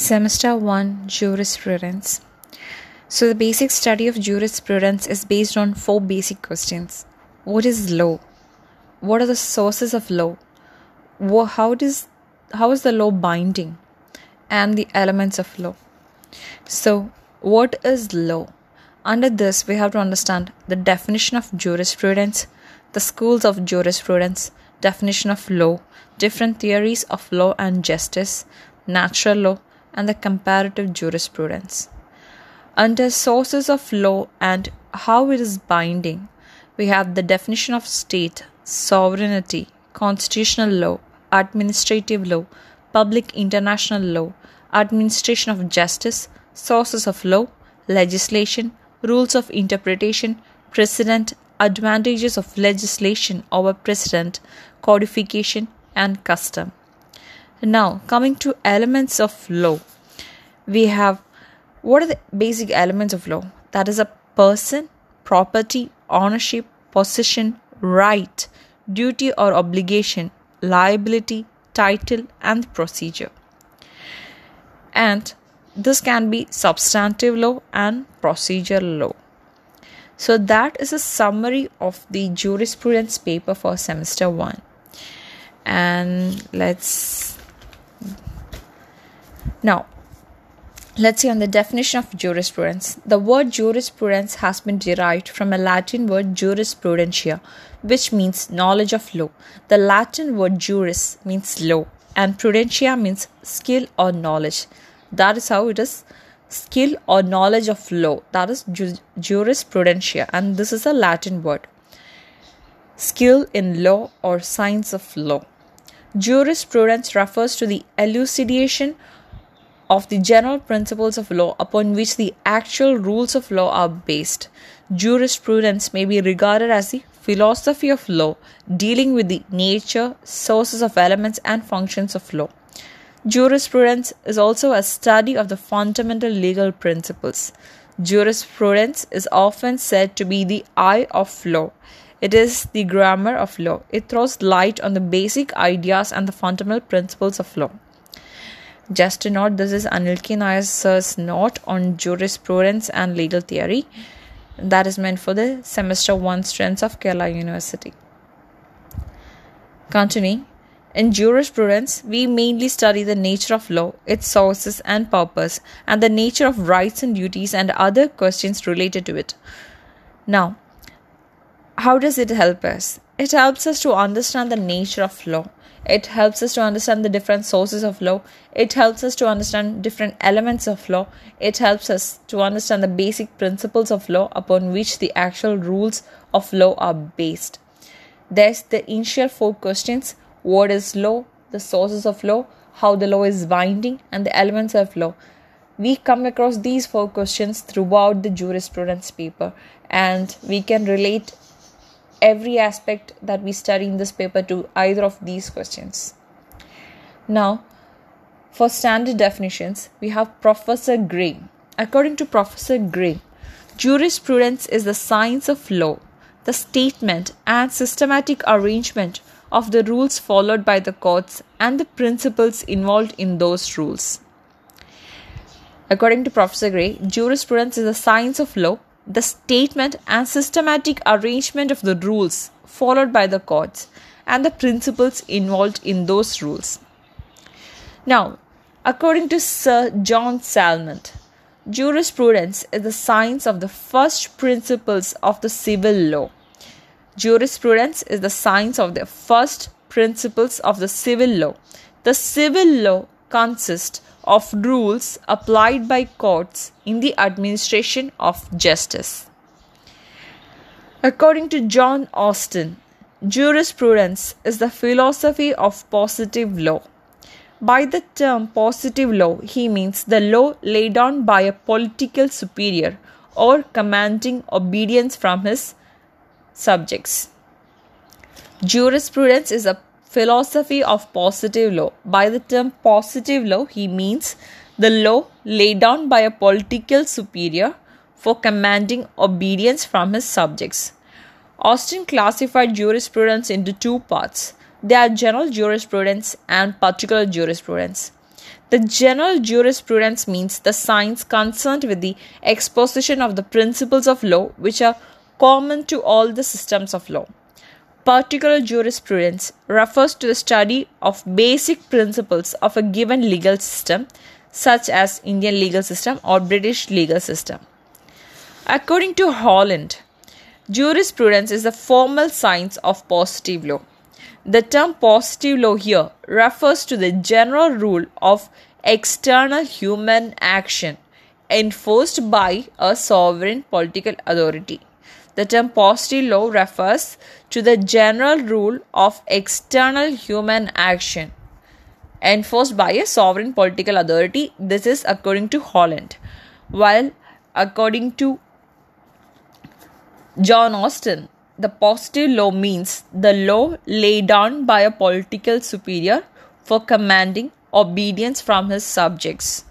Semester 1 Jurisprudence. So, the basic study of jurisprudence is based on four basic questions What is law? What are the sources of law? How, does, how is the law binding? And the elements of law. So, what is law? Under this, we have to understand the definition of jurisprudence, the schools of jurisprudence, definition of law, different theories of law and justice, natural law, and the comparative jurisprudence. Under sources of law and how it is binding, we have the definition of state, sovereignty, constitutional law, administrative law, public international law, administration of justice, sources of law, legislation, rules of interpretation, precedent, advantages of legislation over precedent, codification, and custom. Now, coming to elements of law, we have what are the basic elements of law? That is a person, property, ownership, possession, right, duty or obligation, liability, title, and procedure. And this can be substantive law and procedural law. So, that is a summary of the jurisprudence paper for semester 1. And let's now, let's see on the definition of jurisprudence. The word jurisprudence has been derived from a Latin word jurisprudentia, which means knowledge of law. The Latin word juris means law, and prudentia means skill or knowledge. That is how it is skill or knowledge of law. That is ju- jurisprudentia, and this is a Latin word. Skill in law or science of law. Jurisprudence refers to the elucidation of the general principles of law upon which the actual rules of law are based. Jurisprudence may be regarded as the philosophy of law, dealing with the nature, sources of elements, and functions of law. Jurisprudence is also a study of the fundamental legal principles. Jurisprudence is often said to be the eye of law. It is the grammar of law. It throws light on the basic ideas and the fundamental principles of law. Just to note, this is Anil K. Note on jurisprudence and legal theory. That is meant for the semester 1 students of Kerala University. Continuing, in jurisprudence, we mainly study the nature of law, its sources and purpose, and the nature of rights and duties and other questions related to it. Now, how does it help us? It helps us to understand the nature of law. It helps us to understand the different sources of law. It helps us to understand different elements of law. It helps us to understand the basic principles of law upon which the actual rules of law are based. There's the initial four questions what is law, the sources of law, how the law is binding, and the elements of law. We come across these four questions throughout the jurisprudence paper, and we can relate every aspect that we study in this paper to either of these questions. Now, for standard definitions, we have Professor Gray. According to Professor Gray, jurisprudence is the science of law, the statement and systematic arrangement of the rules followed by the courts and the principles involved in those rules. According to Professor Gray, jurisprudence is the science of law, the statement and systematic arrangement of the rules followed by the courts and the principles involved in those rules. Now, according to Sir John Salmond, jurisprudence is the science of the first principles of the civil law. Jurisprudence is the science of the first principles of the civil law. The civil law consists of rules applied by courts in the administration of justice. According to John Austin, jurisprudence is the philosophy of positive law. By the term positive law, he means the law laid down by a political superior or commanding obedience from his subjects. Jurisprudence is a philosophy of positive law. By the term positive law, he means the law laid down by a political superior for commanding obedience from his subjects. Austin classified jurisprudence into two parts. They are general jurisprudence and particular jurisprudence. The general jurisprudence means the science concerned with the exposition of the principles of law which are common to all the systems of law. Particular jurisprudence refers to the study of basic principles of a given legal system, such as Indian legal system or British legal system. According to Holland, jurisprudence is the formal science of positive law. The term positive law here refers to the general rule of external human action enforced by a sovereign political authority. The term positive law refers to the general rule of external human action enforced by a sovereign political authority. This is according to Holland. While according to John Austin, the positive law means the law laid down by a political superior for commanding obedience from his subjects.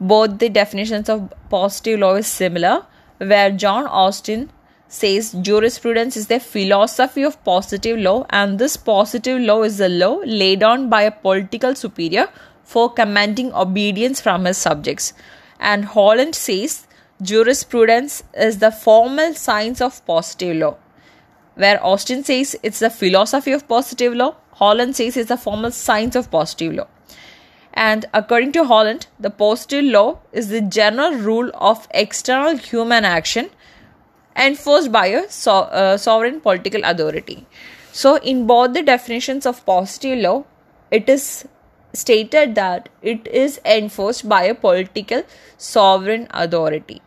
Both the definitions of positive law is similar, where John Austin says jurisprudence is the philosophy of positive law, and this positive law is the law laid down by a political superior for commanding obedience from his subjects. And Holland says jurisprudence is the formal science of positive law. Where Austin says it's the philosophy of positive law, Holland says it's the formal science of positive law. And according to Holland, the positive law is the general rule of external human action enforced by a so, uh, sovereign political authority. So, in both the definitions of positive law, it is stated that it is enforced by a political sovereign authority.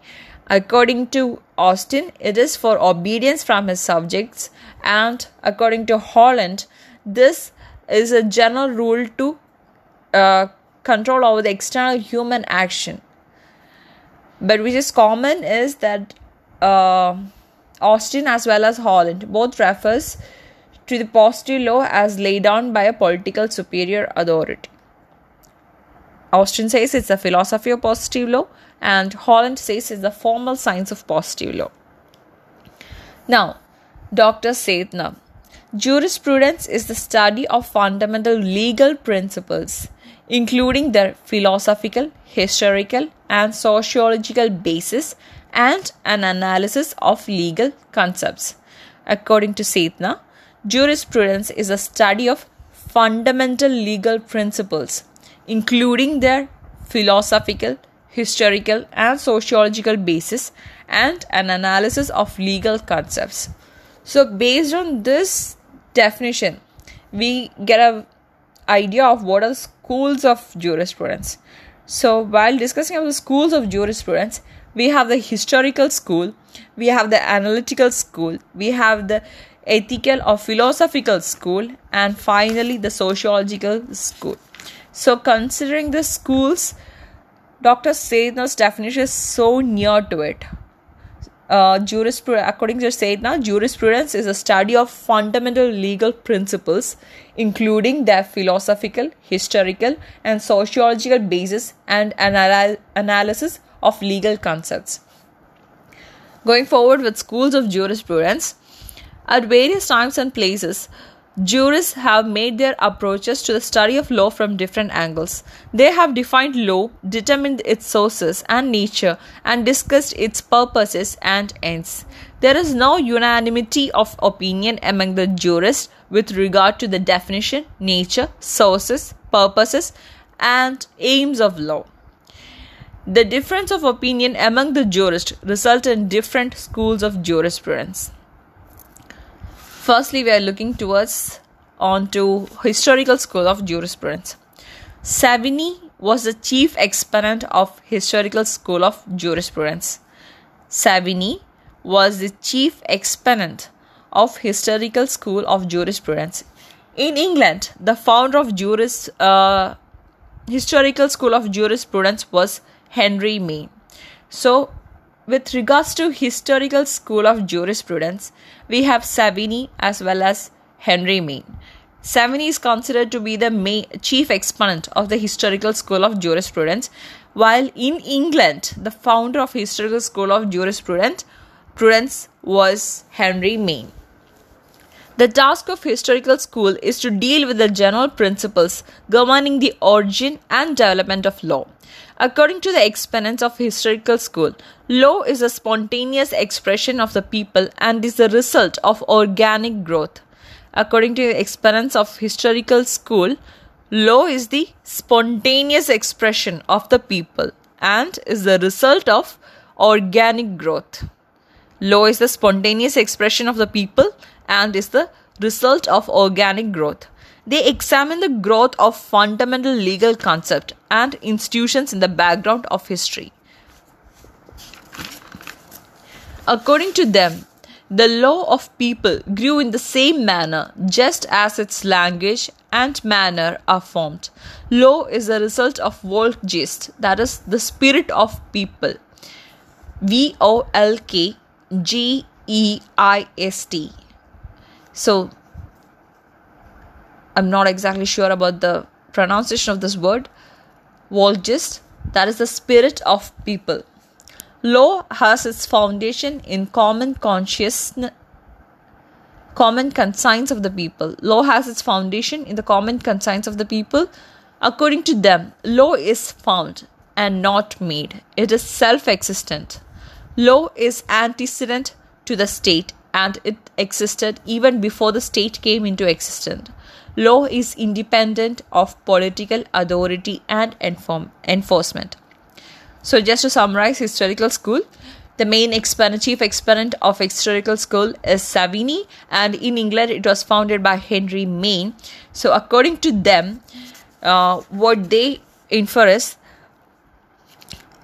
According to Austin, it is for obedience from his subjects, and according to Holland, this is a general rule to uh, control over the external human action. But which is common is that uh, Austin as well as Holland both refers to the positive law as laid down by a political superior authority. Austin says it's a philosophy of positive law, and Holland says it's the formal science of positive law. Now, Dr. Sethna. Jurisprudence is the study of fundamental legal principles, including their philosophical, historical, and sociological basis and an analysis of legal concepts. According to Sethna, jurisprudence is a study of fundamental legal principles, including their philosophical, historical, and sociological basis, and an analysis of legal concepts. So, based on this definition, we get a idea of what are schools of jurisprudence. So, while discussing about the schools of jurisprudence, we have the historical school, we have the analytical school, we have the ethical or philosophical school, and finally the sociological school. So, considering the schools, Dr. Sethna's definition is so near to it. Uh, jurisprudence, according to Sethna, jurisprudence is a study of fundamental legal principles, including their philosophical, historical, and sociological basis and anal- analysis of legal concepts. Going forward with schools of jurisprudence, at various times and places, jurists have made their approaches to the study of law from different angles. They have defined law, determined its sources and nature, and discussed its purposes and ends. There is no unanimity of opinion among the jurists with regard to the definition, nature, sources, purposes, and aims of law. The difference of opinion among the jurists result in different schools of jurisprudence. Firstly, we are looking towards onto historical school of jurisprudence. Savigny was the chief exponent of historical school of jurisprudence. Savigny was the chief exponent of historical school of jurisprudence. In England, the founder of juris, uh, historical school of jurisprudence was Henry Maine. So, with regards to historical school of jurisprudence, we have Savigny as well as Henry Maine. Savigny is considered to be the main, chief exponent of the historical school of jurisprudence, while in England, the founder of historical school of jurisprudence prudence was Henry Maine. The task of historical school is to deal with the general principles governing the origin and development of law. According to the exponents of historical school, law is a spontaneous expression of the people and is the result of organic growth. According to the exponents of historical school, law is the spontaneous expression of the people and is the result of organic growth. Law is the spontaneous expression of the people and is the result of organic growth. They examine the growth of fundamental legal concepts and institutions in the background of history. According to them, the law of people grew in the same manner just as its language and manner are formed. Law is the result of Volkgeist, that is, the spirit of people. V O L K G E I S T. So, I'm not exactly sure about the pronunciation of this word. Volkgeist, that is the spirit of people. Law has its foundation in common consciousness common conscience of the people. Law has its foundation in the common conscience of the people. According to them, law is found and not made. It is self existent. Law is antecedent to the state and it existed even before the state came into existence. Law is independent of political authority and inform- enforcement. So, just to summarize historical school, the main exponent, chief exponent of historical school is Savigny, and in England it was founded by Henry Maine. So, according to them, uh, what they infer is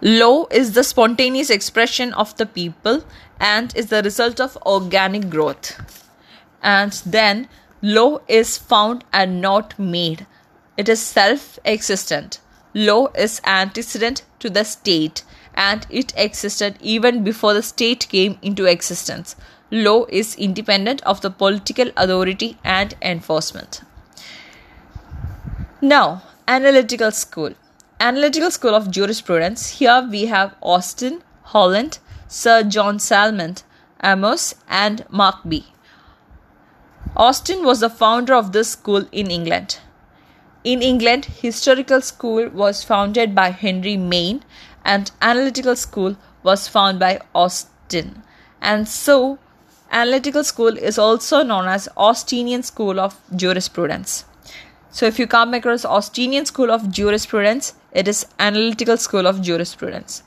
Law is the spontaneous expression of the people and is the result of organic growth. And then law is found and not made. It is self existent. Law is antecedent to the state and it existed even before the state came into existence. Law is independent of the political authority and enforcement. Now, analytical school analytical school of jurisprudence. Here we have Austin, Holland, Sir John Salmond, Amos, and Markby. Austin was the founder of this school in England. In England, historical school was founded by Henry Maine and analytical school was founded by Austin. And so, analytical school is also known as Austinian school of jurisprudence. So, if you come across Austinian school of jurisprudence, it is analytical school of jurisprudence.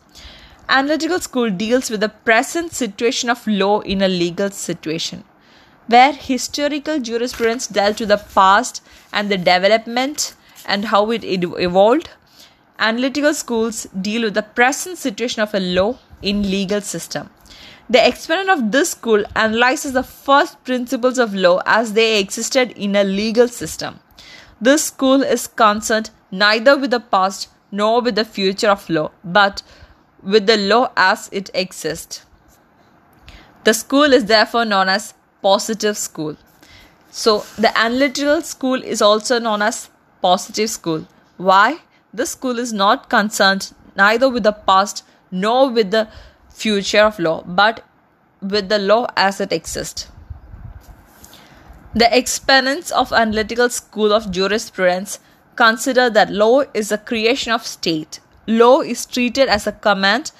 Analytical school deals with the present situation of law in a legal situation, where historical jurisprudence dealt with the past and the development and how it evolved. Analytical schools deal with the present situation of a law in legal system. The exponent of this school analyzes the first principles of law as they existed in a legal system. This school is concerned neither with the past nor with the future of law, but with the law as it exists. The school is therefore known as positive school. So, the analytical school is also known as positive school. Why? This school is not concerned neither with the past nor with the future of law, but with the law as it exists. The exponents of analytical school of jurisprudence consider that law is a creation of state. Law is treated as a command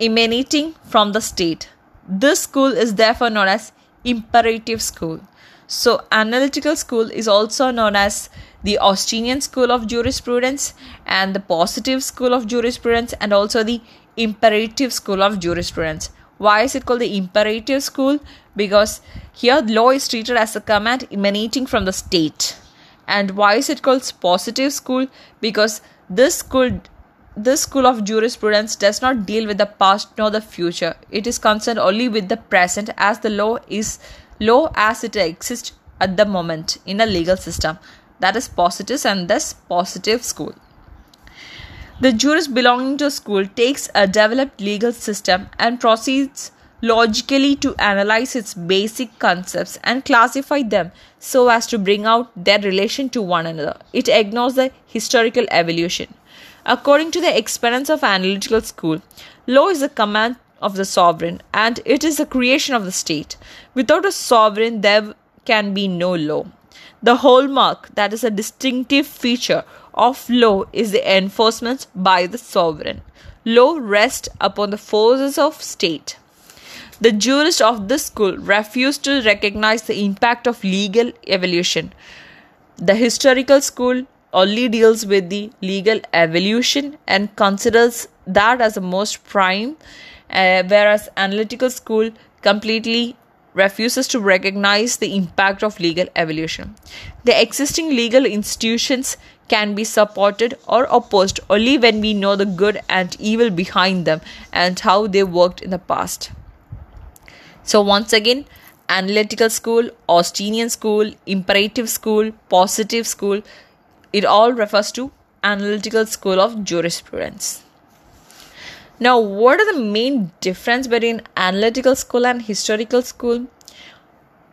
emanating from the state. This school is therefore known as imperative school. So, analytical school is also known as the Austinian school of jurisprudence and the positive school of jurisprudence and also the imperative school of jurisprudence. Why is it called the imperative school? Because here law is treated as a command emanating from the state. And why is it called positive school? Because this school this school of jurisprudence does not deal with the past nor the future. It is concerned only with the present as the law is law as it exists at the moment in a legal system. That is positive and thus positive school. The jurist belonging to a school takes a developed legal system and proceeds logically to analyze its basic concepts and classify them so as to bring out their relation to one another. It ignores the historical evolution. According to the exponents of analytical school, law is a command of the sovereign and it is the creation of the state. Without a sovereign, there can be no law. The hallmark, that is a distinctive feature of law, is the enforcement by the sovereign. Law rests upon the forces of state. The jurists of this school refused to recognize the impact of legal evolution. The historical school only deals with the legal evolution and considers that as the most prime, uh, whereas analytical school completely refuses to recognize the impact of legal evolution. The existing legal institutions can be supported or opposed only when we know the good and evil behind them and how they worked in the past. So, once again, analytical school, Austinian school, imperative school, positive school, it all refers to analytical school of jurisprudence. Now, what are the main difference between analytical school and historical school?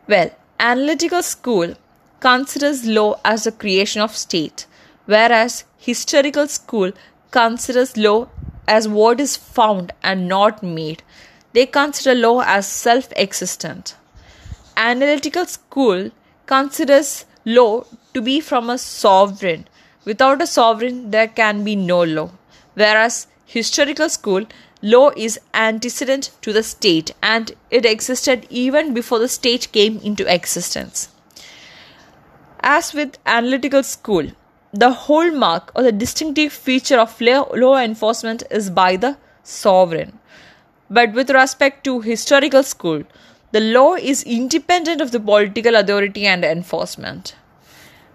Well, analytical school considers law as the creation of state, whereas historical school considers law as what is found and not made. They consider law as self existent. Analytical school considers law to be from a sovereign. Without a sovereign, there can be no law. Whereas historical school, law is antecedent to the state and it existed even before the state came into existence. As with analytical school, the hallmark or the distinctive feature of law enforcement is by the sovereign. But with respect to historical school, the law is independent of the political authority and enforcement.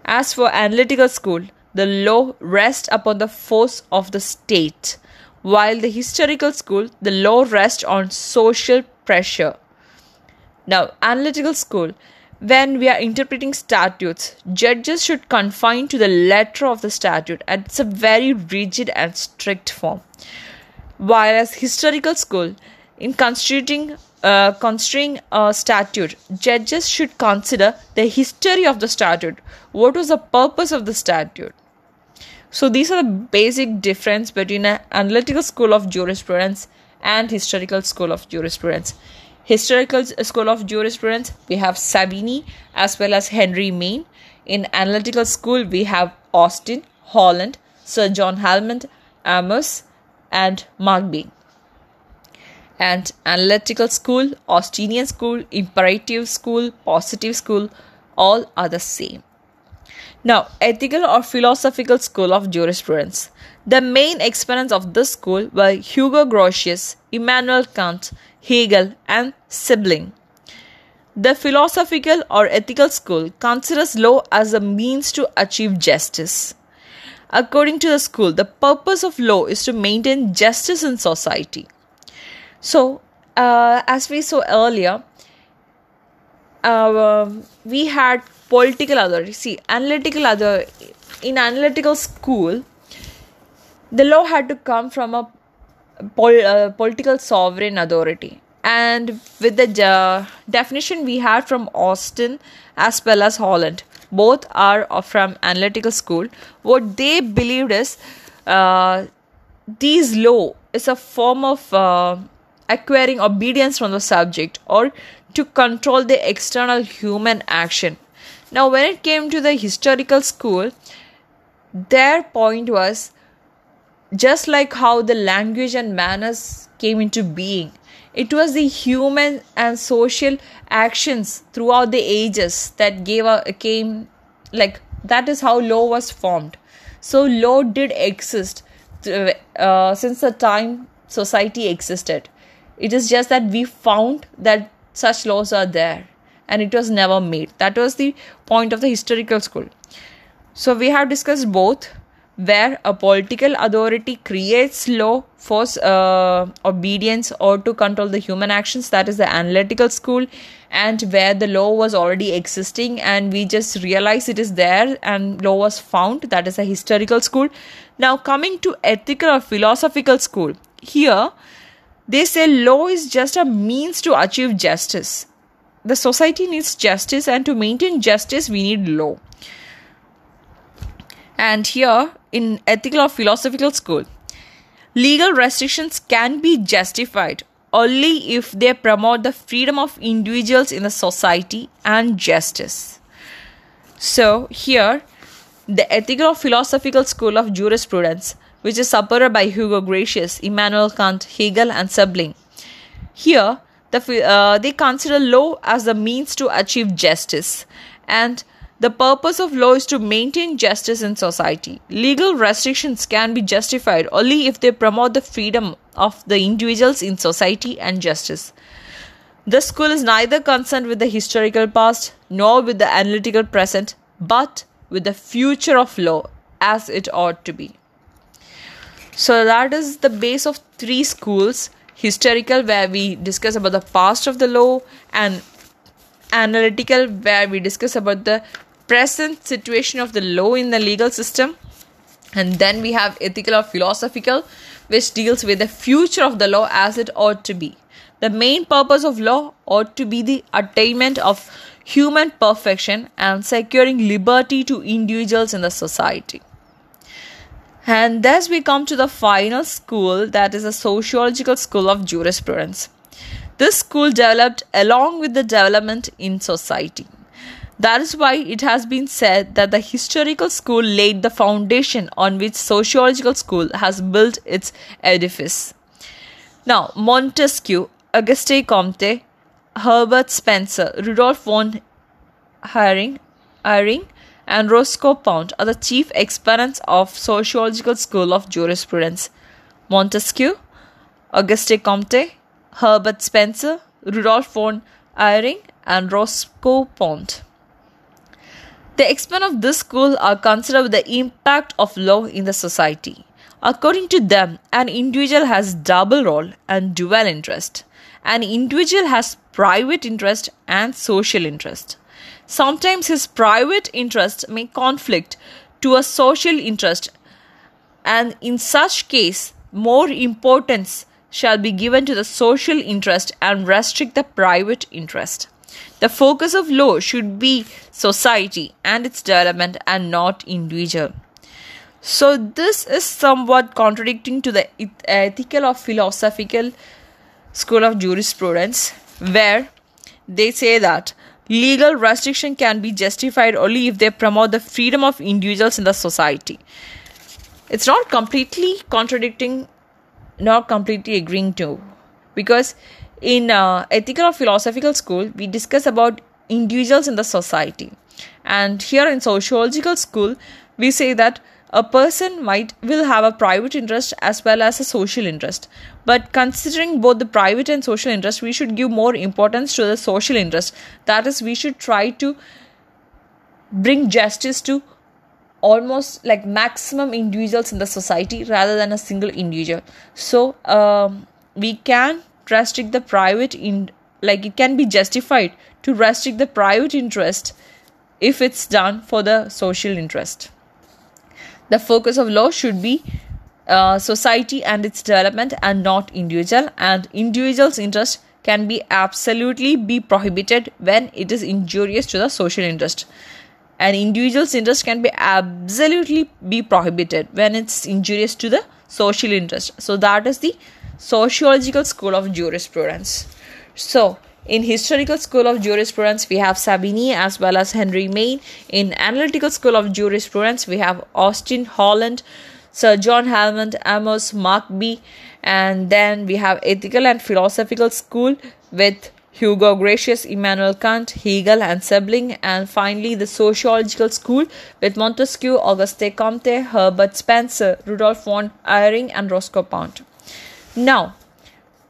As for analytical school, the law rests upon the force of the state, while the historical school, the law rests on social pressure. Now, analytical school, when we are interpreting statutes, judges should confine to the letter of the statute, and it's a very rigid and strict form whereas historical school in constituting uh, a statute judges should consider the history of the statute. What was the purpose of the statute? So these are the basic difference between an analytical school of jurisprudence and historical school of jurisprudence. Historical school of jurisprudence we have Savigny as well as henry maine in analytical school we have austin holland sir john helmont amos and Markby. And analytical school, Austinian school, imperative school, positive school, all are the same. Now, ethical or philosophical school of jurisprudence. The main exponents of this school were Hugo Grotius, Immanuel Kant, Hegel, and Schelling. The philosophical or ethical school considers law as a means to achieve justice. According to the school, the purpose of law is to maintain justice in society. So, uh, as we saw earlier, uh, we had political authority. See, analytical other in analytical school, the law had to come from a pol- uh, political sovereign authority. And with the uh, definition we had from Austin as well as Holland, both are from analytical school what they believed is uh, these law is a form of uh, acquiring obedience from the subject or to control the external human action. Now when it came to the historical school their point was just like how the language and manners came into being it was the human and social actions throughout the ages that gave a, came like that is how law was formed. So law did exist uh, since the time society existed. It is just that we found that such laws are there and it was never made. That was the point of the historical school. So we have discussed both where a political authority creates law for uh, obedience or to control the human actions that is the analytical school and where the law was already existing and we just realize it is there and law was found that is a historical school. Now coming to ethical or philosophical school here they say law is just a means to achieve justice. The society needs justice and to maintain justice we need law. And here in ethical or philosophical school, legal restrictions can be justified only if they promote the freedom of individuals in the society and justice. So, here, the ethical or philosophical school of jurisprudence, which is supported by Hugo Grotius, Immanuel Kant, Hegel, and Schelling. Here, the, uh, they consider law as the means to achieve justice, and the purpose of law is to maintain justice in society. Legal restrictions can be justified only if they promote the freedom of the individuals in society and justice. The school is neither concerned with the historical past nor with the analytical present, but with the future of law as it ought to be. So, that is the base of three schools historical, where we discuss about the past of the law, and analytical, where we discuss about the present situation of the law in the legal system. And then we have ethical or philosophical, which deals with the future of the law as it ought to be. The main purpose of law ought to be the attainment of human perfection and securing liberty to individuals in the society. And thus we come to the final school that is a sociological school of jurisprudence. This school developed along with the development in society. That is why it has been said that the historical school laid the foundation on which sociological school has built its edifice. Now, Montesquieu, Auguste Comte, Herbert Spencer, Rudolf von Hering, Eyring, and Roscoe Pound are the chief exponents of sociological school of jurisprudence. Montesquieu, Auguste Comte, Herbert Spencer, Rudolf von Eyring, and Roscoe Pound. The experts of this school are concerned with the impact of law in the society. According to them, an individual has double role and dual interest. An individual has private interest and social interest. Sometimes his private interest may conflict to a social interest, and in such case, more importance shall be given to the social interest and restrict the private interest. The focus of law should be society and its development and not individual. So, this is somewhat contradicting to the ethical or philosophical school of jurisprudence, where they say that legal restriction can be justified only if they promote the freedom of individuals in the society. It's not completely contradicting, not completely agreeing to, because in uh, ethical or philosophical school we discuss about individuals in the society. And here in sociological school we say that a person might will have a private interest as well as a social interest. But considering both the private and social interest we should give more importance to the social interest. That is we should try to bring justice to almost like maximum individuals in the society rather than a single individual. So um, we can restrict the private in like it can be justified to restrict the private interest if it's done for the social interest. The focus of law should be uh, society and its development and not individual and individual's interest can be absolutely be prohibited when it is injurious to the social interest. An individual's interest can be absolutely be prohibited when it's injurious to the social interest. So that is the sociological school of jurisprudence. So, in historical school of jurisprudence, we have Savigny as well as Henry Maine. In analytical school of jurisprudence, we have Austin Holland, Sir John Helmont, Amos Markby, and then we have ethical and philosophical school with Hugo Grotius, Immanuel Kant, Hegel, and Schelling, and finally the sociological school with Montesquieu, Auguste Comte, Herbert Spencer, Rudolf von Eyring, and Roscoe Pound. Now,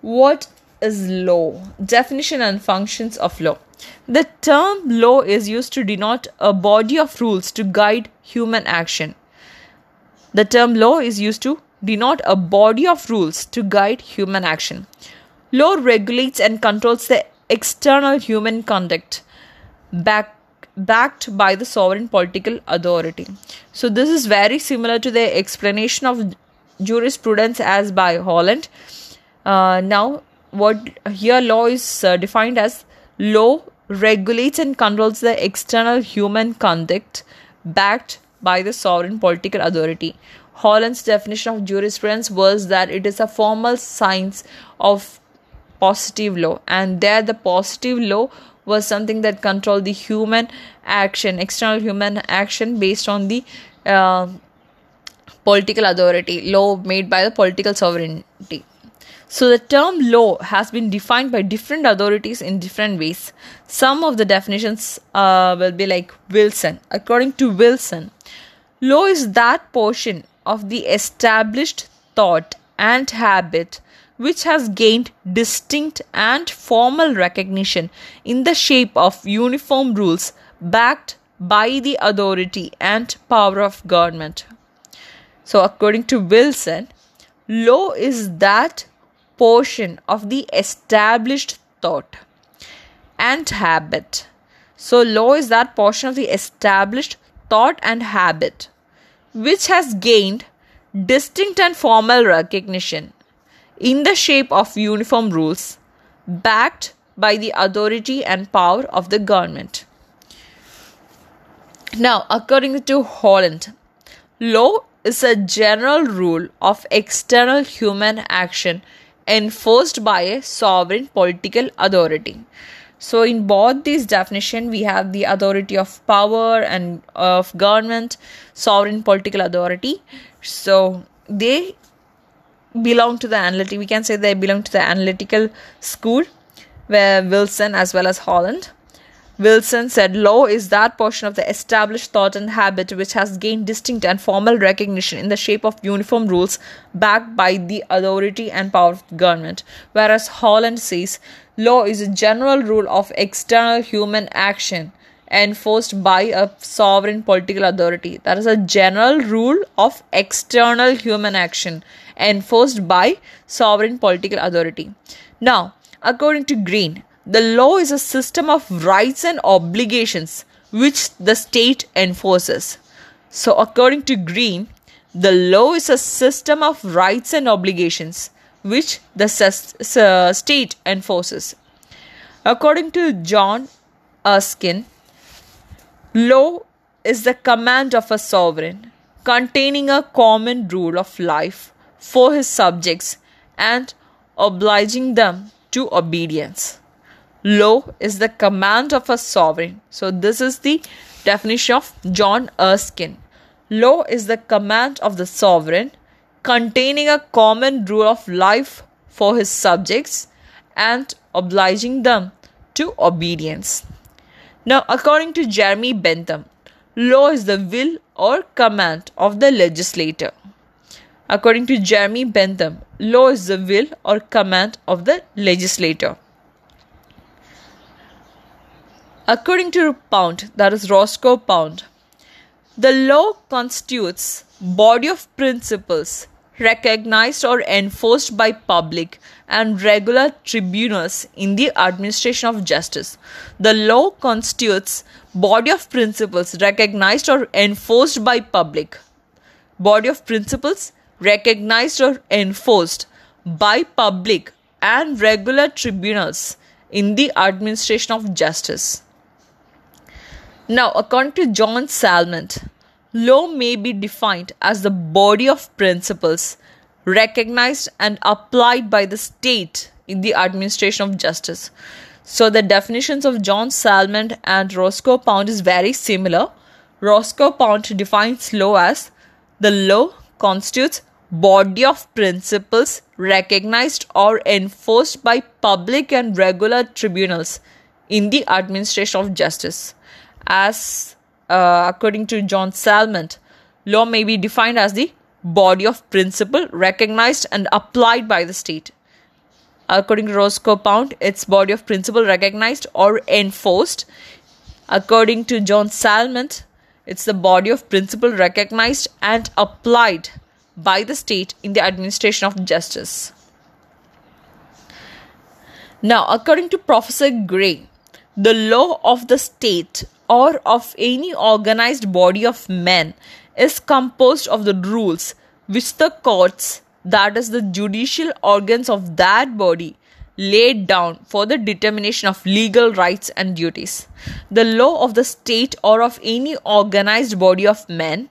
what is law? Definition and functions of law. The term law is used to denote a body of rules to guide human action. The term law is used to denote a body of rules to guide human action. Law regulates and controls the external human conduct back, backed by the sovereign political authority. So, this is very similar to the explanation of jurisprudence as by Holland. Uh, now, what here law is uh, defined as law regulates and controls the external human conduct backed by the sovereign political authority. Holland's definition of jurisprudence was that it is a formal science of positive law, and there the positive law was something that controlled the human action, external human action based on the uh, political authority, law made by the political sovereignty. So the term law has been defined by different authorities in different ways. Some of the definitions uh, will be like Wilson. According to Wilson, law is that portion of the established thought and habit which has gained distinct and formal recognition in the shape of uniform rules backed by the authority and power of government. So, according to Wilson, law is that portion of the established thought and habit. So, law is that portion of the established thought and habit which has gained distinct and formal recognition in the shape of uniform rules backed by the authority and power of the government. Now, according to Holland, law is a general rule of external human action enforced by a sovereign political authority. So, in both these definition, we have the authority of power and of government, sovereign political authority. So, they belong to the analytic. We can say they belong to the analytical school, where Wilson as well as Holland Wilson said law is that portion of the established thought and habit which has gained distinct and formal recognition in the shape of uniform rules backed by the authority and power of government. Whereas Holland says law is a general rule of external human action enforced by a sovereign political authority. That is a general rule of external human action enforced by sovereign political authority. Now, according to Green, the law is a system of rights and obligations which the state enforces. So, according to Green, the law is a system of rights and obligations which the state enforces. According to John Erskine, law is the command of a sovereign containing a common rule of life for his subjects and obliging them to obedience. Law is the command of a sovereign. So, this is the definition of John Erskine. Law is the command of the sovereign containing a common rule of life for his subjects and obliging them to obedience. Now, according to Jeremy Bentham, law is the will or command of the legislator. According to Jeremy Bentham, law is the will or command of the legislator. According to Pound, that is Roscoe Pound, the law constitutes body of principles recognized or enforced by public and regular tribunals in the administration of justice. The law constitutes body of principles recognized or enforced by public. Body of principles recognized or enforced by public and regular tribunals in the administration of justice. Now, according to John Salmond, law may be defined as the body of principles recognized and applied by the state in the administration of justice. So, the definitions of John Salmond and Roscoe Pound is very similar. Roscoe Pound defines law as the law constitutes body of principles recognized or enforced by public and regular tribunals in the administration of justice as uh, according to John Salmond, law may be defined as the body of principle recognized and applied by the state. According to Roscoe Pound, it's body of principle recognized or enforced. According to John Salmond, it's the body of principle recognized and applied by the state in the administration of justice. Now, according to Professor Gray, the law of the state or of any organized body of men is composed of the rules which the courts, that is, the judicial organs of that body, laid down for the determination of legal rights and duties. The law of the state or of any organized body of men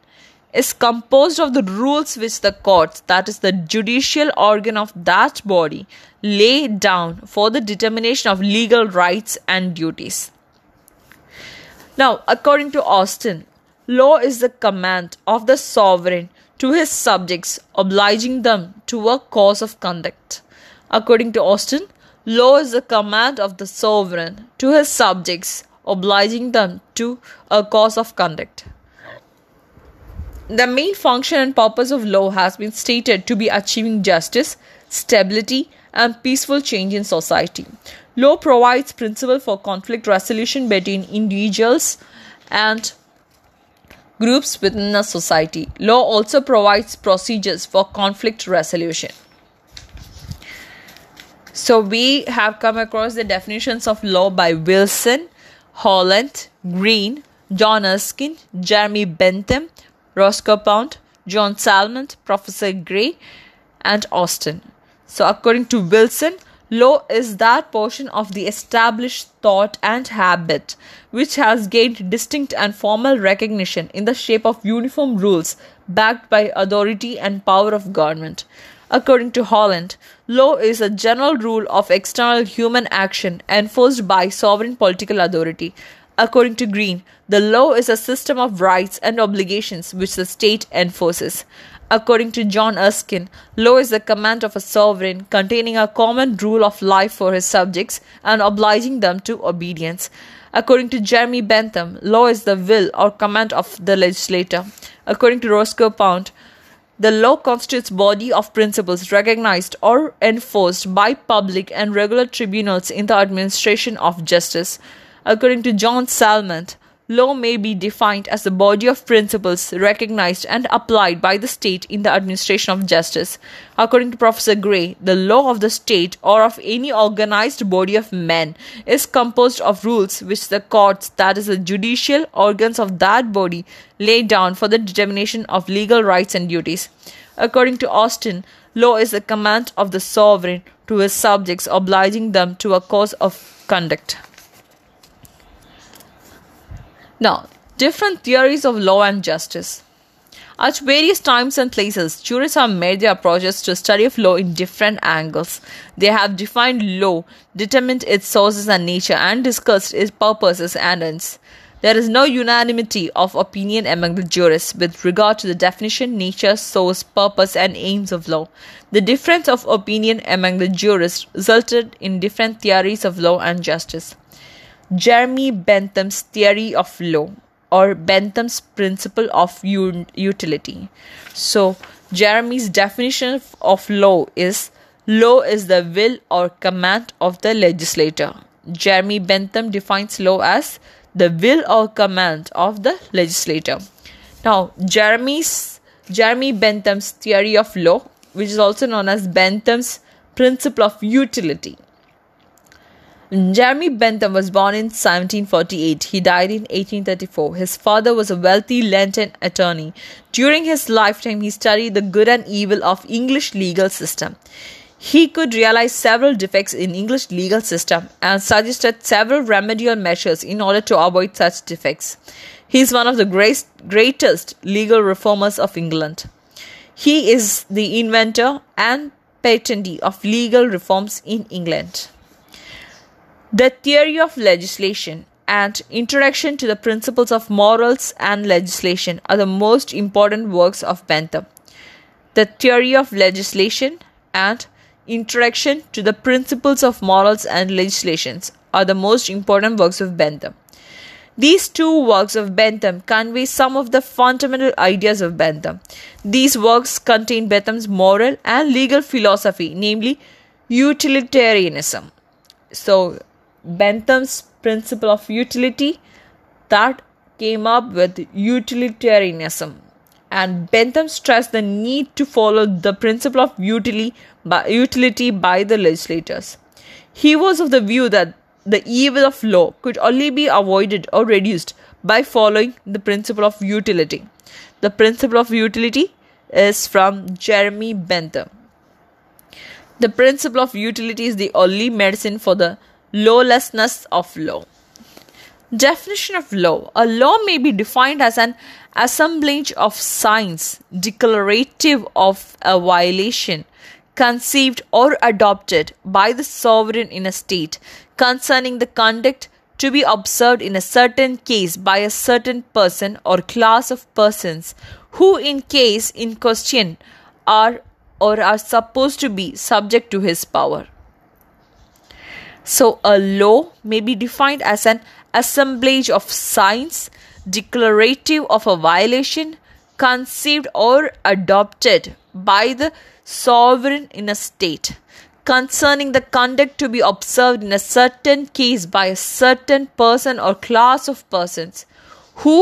is composed of the rules which the courts, that is the judicial organ of that body, lay down for the determination of legal rights and duties. Now, according to Austin, law is the command of the sovereign to his subjects, obliging them to a course of conduct. According to Austin, law is the command of the sovereign to his subjects, obliging them to a course of conduct. The main function and purpose of law has been stated to be achieving justice, stability, and peaceful change in society. Law provides principle for conflict resolution between individuals and groups within a society. Law also provides procedures for conflict resolution. So we have come across the definitions of law by Wilson, Holland, Green, John Erskine, Jeremy Bentham, Roscoe Pound, John Salmond, Professor Gray, and Austin. So, according to Wilson, law is that portion of the established thought and habit which has gained distinct and formal recognition in the shape of uniform rules backed by authority and power of government. According to Holland, law is a general rule of external human action enforced by sovereign political authority According to Green, the law is a system of rights and obligations which the state enforces. According to John Erskine, law is the command of a sovereign containing a common rule of life for his subjects and obliging them to obedience. According to Jeremy Bentham, law is the will or command of the legislator. According to Roscoe Pound, the law constitutes body of principles recognized or enforced by public and regular tribunals in the administration of justice. According to John Salmond, law may be defined as a body of principles recognized and applied by the state in the administration of justice. According to Professor Gray, the law of the state or of any organized body of men is composed of rules which the courts, that is, the judicial organs of that body, lay down for the determination of legal rights and duties. According to Austin, law is the command of the sovereign to his subjects, obliging them to a course of conduct. Now, different theories of law and justice. At various times and places, jurists have made their approaches to study of law in different angles. They have defined law, determined its sources and nature, and discussed its purposes and ends. There is no unanimity of opinion among the jurists with regard to the definition, nature, source, purpose, and aims of law. The difference of opinion among the jurists resulted in different theories of law and justice. Jeremy Bentham's theory of law or Bentham's principle of utility. So, Jeremy's definition of law is law is the will or command of the legislator. Jeremy Bentham defines law as the will or command of the legislator. Now, Jeremy's Jeremy Bentham's theory of law, which is also known as Bentham's principle of utility. Jeremy Bentham was born in 1748. He died in 1834. His father was a wealthy London attorney. During his lifetime, he studied the good and evil of English legal system. He could realize several defects in English legal system and suggested several remedial measures in order to avoid such defects. He is one of the great, greatest legal reformers of England. He is the inventor and patentee of legal reforms in England. The theory of legislation and Introduction to the Principles of Morals and Legislation are the most important works of Bentham. The theory of legislation and Introduction to the Principles of Morals and Legislations are the most important works of Bentham. These two works of Bentham convey some of the fundamental ideas of Bentham. These works contain Bentham's moral and legal philosophy, namely utilitarianism. So, Bentham's principle of utility that came up with utilitarianism. And Bentham stressed the need to follow the principle of utility by, the legislators. He was of the view that the evil of law could only be avoided or reduced by following the principle of utility. The principle of utility is from Jeremy Bentham. The principle of utility is the only medicine for the lawlessness of law. Definition of law A law may be defined as an assemblage of signs declarative of a violation conceived or adopted by the sovereign in a state concerning the conduct to be observed in a certain case by a certain person or class of persons who in case in question are or are supposed to be subject to his power so a law may be defined as an assemblage of signs declarative of a violation conceived or adopted by the sovereign in a state concerning the conduct to be observed in a certain case by a certain person or class of persons who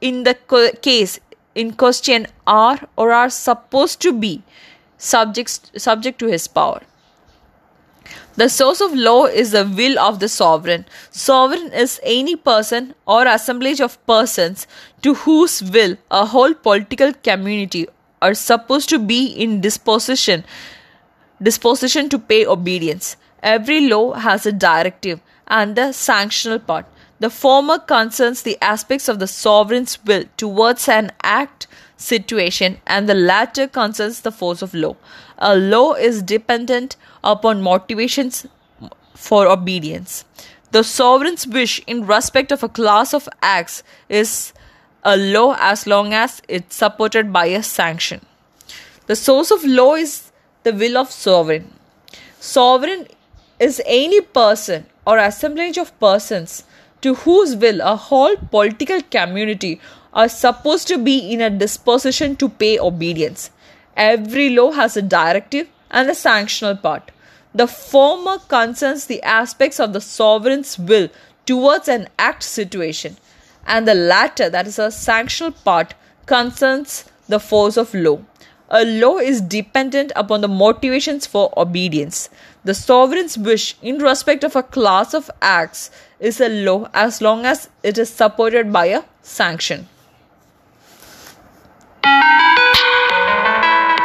in the case in question are or are supposed to be subject, subject to his power the source of law is the will of the sovereign. Sovereign is any person or assemblage of persons to whose will a whole political community are supposed to be in disposition disposition to pay obedience. Every law has a directive and a sanctional part. The former concerns the aspects of the sovereign's will towards an act situation, and the latter concerns the force of law. A law is dependent upon motivations for obedience. The sovereign's wish in respect of a class of acts is a law as long as it's supported by a sanction. The source of law is the will of sovereign. Sovereign is any person or assemblage of persons to whose will a whole political community are supposed to be in a disposition to pay obedience. Every law has a directive and a sanctional part. The former concerns the aspects of the sovereign's will towards an act situation, and the latter, that is a sanctional part, concerns the force of law. A law is dependent upon the motivations for obedience. The sovereign's wish in respect of a class of acts is a law as long as it is supported by a sanction. Música